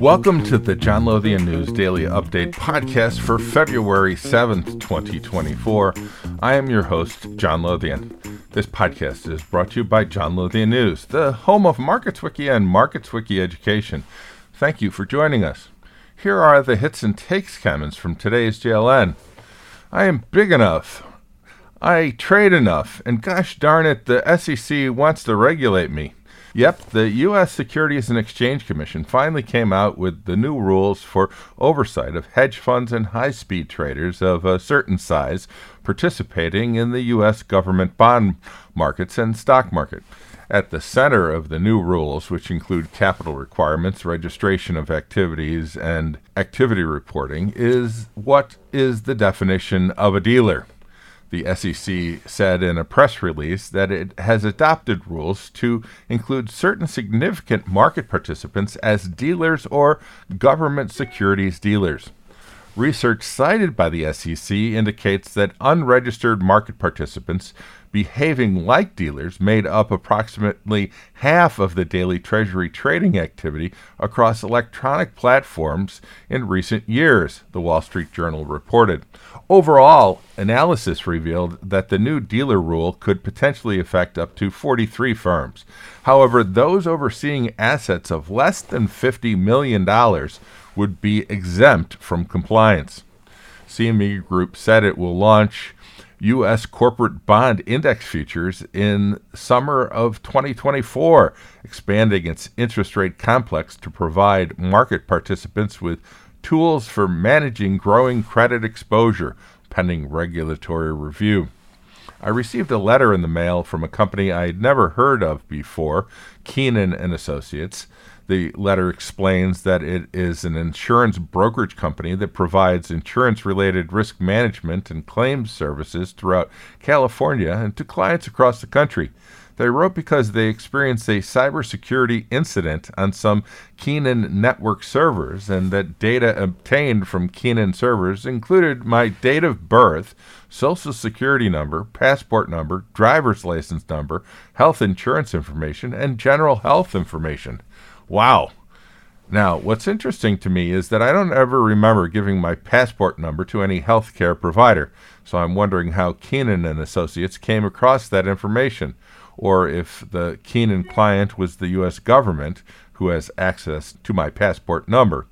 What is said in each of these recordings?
Welcome to the John Lothian News Daily Update podcast for February 7th, 2024. I am your host, John Lothian. This podcast is brought to you by John Lothian News, the home of MarketsWiki and MarketsWiki education. Thank you for joining us. Here are the hits and takes comments from today's JLN. I am big enough. I trade enough, and gosh darn it, the SEC wants to regulate me. Yep, the U.S. Securities and Exchange Commission finally came out with the new rules for oversight of hedge funds and high speed traders of a certain size participating in the U.S. government bond markets and stock market. At the center of the new rules, which include capital requirements, registration of activities, and activity reporting, is what is the definition of a dealer. The SEC said in a press release that it has adopted rules to include certain significant market participants as dealers or government securities dealers. Research cited by the SEC indicates that unregistered market participants behaving like dealers made up approximately half of the daily Treasury trading activity across electronic platforms in recent years, the Wall Street Journal reported. Overall, analysis revealed that the new dealer rule could potentially affect up to 43 firms. However, those overseeing assets of less than $50 million would be exempt from compliance. CME Group said it will launch U.S. corporate bond index futures in summer of 2024, expanding its interest rate complex to provide market participants with tools for managing growing credit exposure pending regulatory review. I received a letter in the mail from a company I had never heard of before, Keenan and Associates. The letter explains that it is an insurance brokerage company that provides insurance related risk management and claims services throughout California and to clients across the country. They wrote because they experienced a cybersecurity incident on some Keenan network servers, and that data obtained from Keenan servers included my date of birth, social security number, passport number, driver's license number, health insurance information, and general health information. Wow. Now, what's interesting to me is that I don't ever remember giving my passport number to any healthcare provider, so I'm wondering how Keenan and Associates came across that information, or if the Keenan client was the U.S. government who has access to my passport number.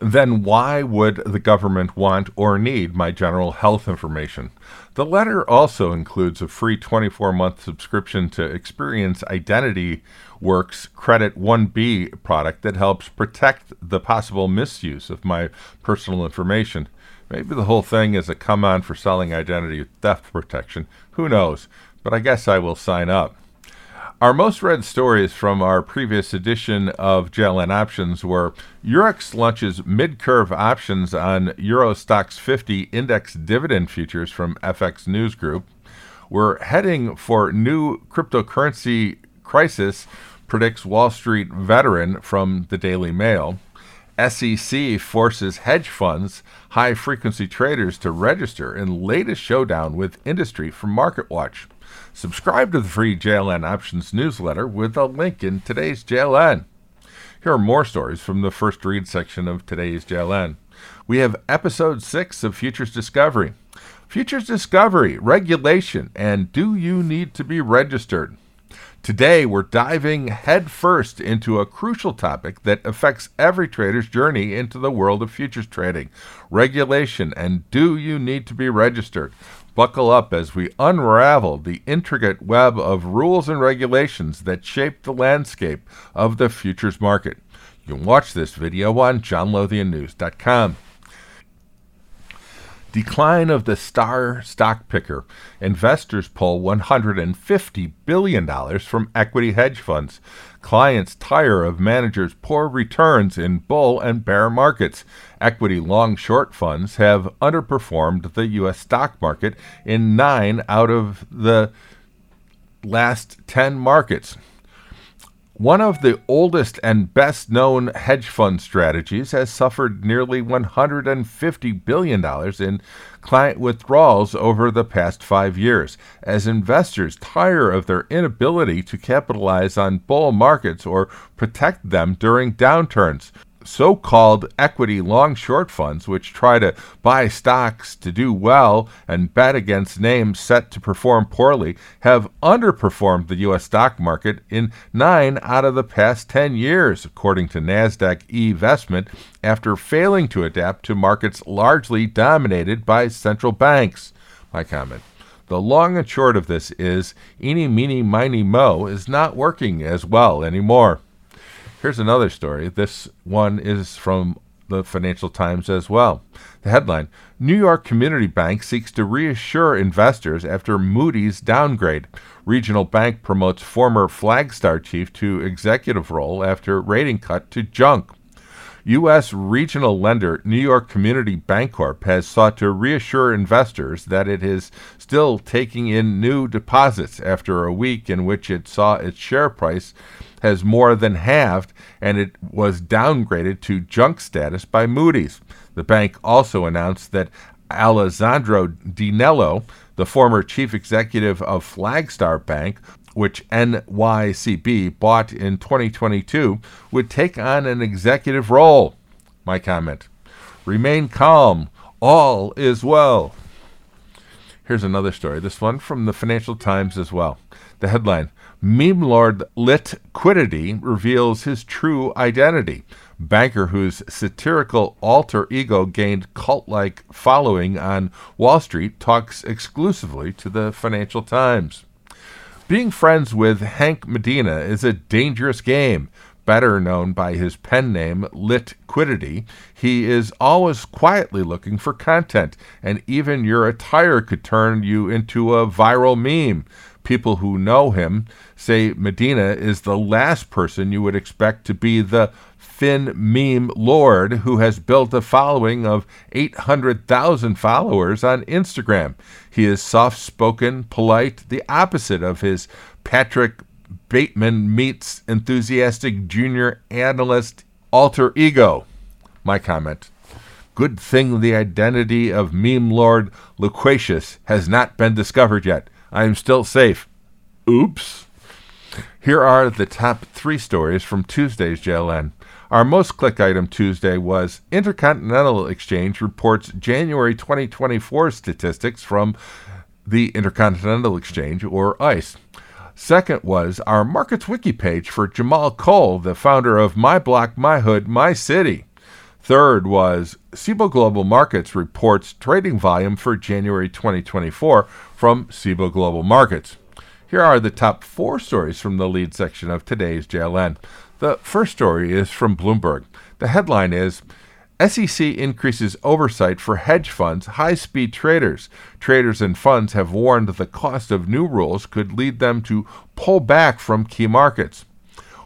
Then why would the government want or need my general health information? The letter also includes a free 24 month subscription to Experian Identity Works Credit 1B product that helps protect the possible misuse of my personal information. Maybe the whole thing is a come on for selling identity theft protection. Who knows? But I guess I will sign up. Our most read stories from our previous edition of JLN Options were Eurex launches mid curve options on Euro Stoxx 50 index dividend futures from FX News Group. We're heading for new cryptocurrency crisis, predicts Wall Street veteran from the Daily Mail. SEC forces hedge funds, high frequency traders to register in latest showdown with industry from MarketWatch. Subscribe to the free JLN Options newsletter with a link in today's JLN. Here are more stories from the first read section of today's JLN. We have episode 6 of Futures Discovery. Futures Discovery, regulation, and do you need to be registered? Today, we're diving headfirst into a crucial topic that affects every trader's journey into the world of futures trading regulation, and do you need to be registered? Buckle up as we unravel the intricate web of rules and regulations that shape the landscape of the futures market. You can watch this video on johnlothiannews.com. Decline of the star stock picker. Investors pull $150 billion from equity hedge funds. Clients tire of managers' poor returns in bull and bear markets. Equity long short funds have underperformed the U.S. stock market in nine out of the last 10 markets. One of the oldest and best known hedge fund strategies has suffered nearly $150 billion in client withdrawals over the past five years, as investors tire of their inability to capitalize on bull markets or protect them during downturns so called equity long short funds, which try to buy stocks to do well and bet against names set to perform poorly, have underperformed the U.S. stock market in nine out of the past 10 years, according to NASDAQ eVestment, after failing to adapt to markets largely dominated by central banks. My comment. The long and short of this is eeny, meeny, miny, mo is not working as well anymore. Here's another story. This one is from the Financial Times as well. The headline New York Community Bank seeks to reassure investors after Moody's downgrade. Regional bank promotes former Flagstar chief to executive role after rating cut to junk. U.S. regional lender New York Community Bancorp has sought to reassure investors that it is still taking in new deposits after a week in which it saw its share price has more than halved and it was downgraded to junk status by Moody's. The bank also announced that Alessandro DiNello, the former chief executive of Flagstar Bank, which NYCB bought in 2022, would take on an executive role. My comment Remain calm. All is well. Here's another story, this one from the Financial Times as well. The headline Meme lord Litquidity reveals his true identity. Banker whose satirical alter ego gained cult like following on Wall Street talks exclusively to the Financial Times. Being friends with Hank Medina is a dangerous game. Better known by his pen name, Litquidity, he is always quietly looking for content, and even your attire could turn you into a viral meme people who know him say Medina is the last person you would expect to be the Fin meme lord who has built a following of 800,000 followers on Instagram. He is soft spoken, polite, the opposite of his Patrick Bateman meets enthusiastic junior analyst alter ego. My comment. Good thing the identity of meme lord Loquacious has not been discovered yet. I am still safe. Oops. Here are the top three stories from Tuesday's JLN. Our most click item Tuesday was Intercontinental Exchange reports January 2024 statistics from the Intercontinental Exchange, or ICE. Second was our Markets Wiki page for Jahmal Cole, the founder of My Block, My Hood, My City. Third was Cboe Global Markets reports trading volume for January 2024 from Cboe Global Markets. Here are the top four stories from the lead section of today's JLN. The first story is from Bloomberg. The headline is SEC increases oversight for hedge funds, high speed traders. Traders and funds have warned the cost of new rules could lead them to pull back from key markets.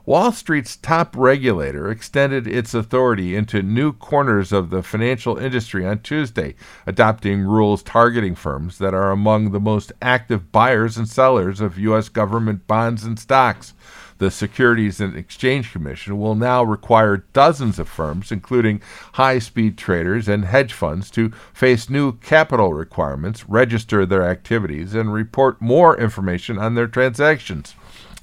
Wall Street's top regulator extended its authority into new corners of the financial industry on Tuesday, adopting rules targeting firms that are among the most active buyers and sellers of U.S. government bonds and stocks. The Securities and Exchange Commission will now require dozens of firms, including high speed traders and hedge funds, to face new capital requirements, register their activities, and report more information on their transactions.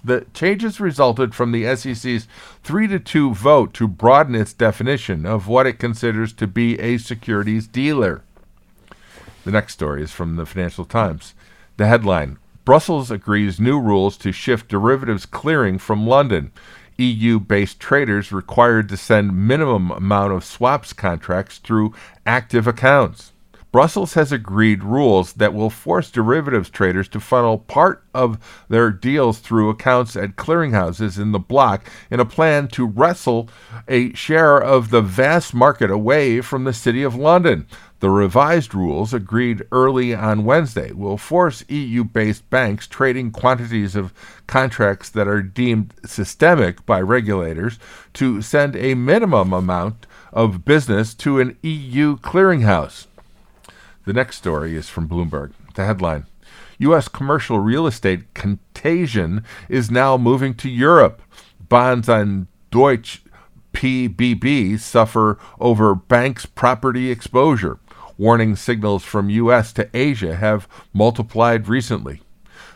The changes resulted from the SEC's 3 to 2 vote to broaden its definition of what it considers to be a securities dealer. The next story is from the Financial Times. The headline Brussels agrees new rules to shift derivatives clearing from London. EU based traders required to send minimum amount of swaps contracts through active accounts. Brussels has agreed rules that will force derivatives traders to funnel part of their deals through accounts at clearinghouses in the bloc in a plan to wrestle a share of the vast market away from the City of London. The revised rules, agreed early on Wednesday, will force EU based banks trading quantities of contracts that are deemed systemic by regulators to send a minimum amount of business to an EU clearinghouse. The next story is from Bloomberg. The headline U.S. commercial real estate contagion is now moving to Europe. bonds on Deutsche PBB suffer over banks' property exposure. Warning signals from U.S. to Asia have multiplied recently.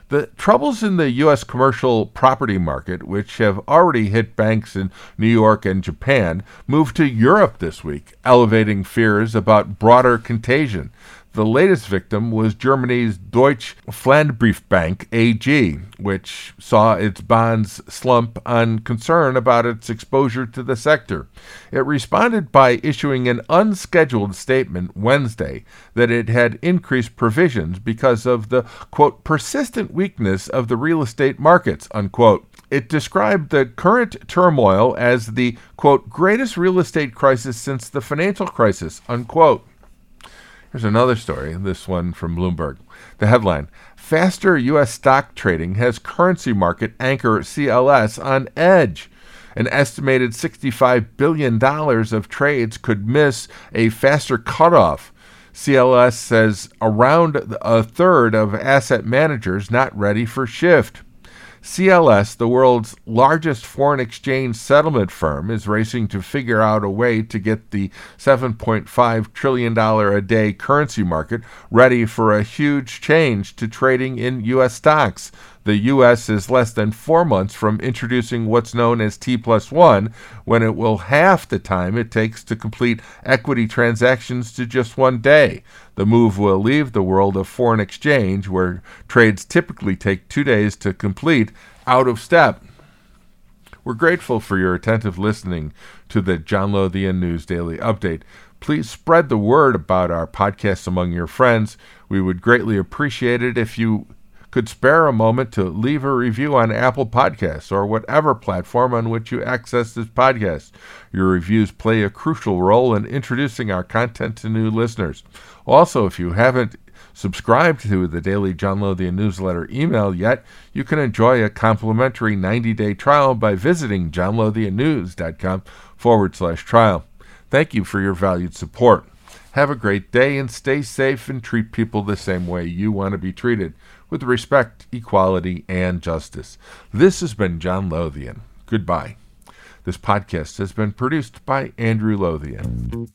The troubles in the U.S. commercial property market, which have already hit banks in New York and Japan, moved to Europe this week, elevating fears about broader contagion. The latest victim was Germany's Deutsche Pfandbriefbank AG, which saw its bonds slump on concern about its exposure to the sector. It responded by issuing an unscheduled statement Wednesday that it had increased provisions because of the quote persistent weakness of the real estate markets unquote. It described the current turmoil as the quote greatest real estate crisis since the financial crisis unquote. Here's another story, this one from Bloomberg. The headline Faster U.S. stock trading has currency market anchor CLS on edge. An estimated $65 billion of trades could miss a faster cutoff. CLS says around a third of asset managers not ready for shift. CLS, the world's largest foreign exchange settlement firm, is racing to figure out a way to get the $7.5 trillion a day currency market ready for a huge change to trading in U.S. stocks. The U.S. is less than four months from introducing what's known as T plus one, when it will half the time it takes to complete equity transactions to just one day. The move will leave the world of foreign exchange, where trades typically take two days to complete, out of step. We're grateful for your attentive listening to the John Lothian News Daily Update. Please spread the word about our podcast among your friends. We would greatly appreciate it if you could spare a moment to leave a review on Apple Podcasts or whatever platform on which you access this podcast. Your reviews play a crucial role in introducing our content to new listeners. Also, if you haven't subscribed to the daily John Lothian newsletter email yet, you can enjoy a complimentary 90 day trial by visiting johnlothiannews.com forward slash trial. Thank you for your valued support. Have a great day and stay safe and treat people the same way you want to be treated with respect, equality, and justice. This has been John Lothian. Goodbye. This podcast has been produced by Andrew Lothian.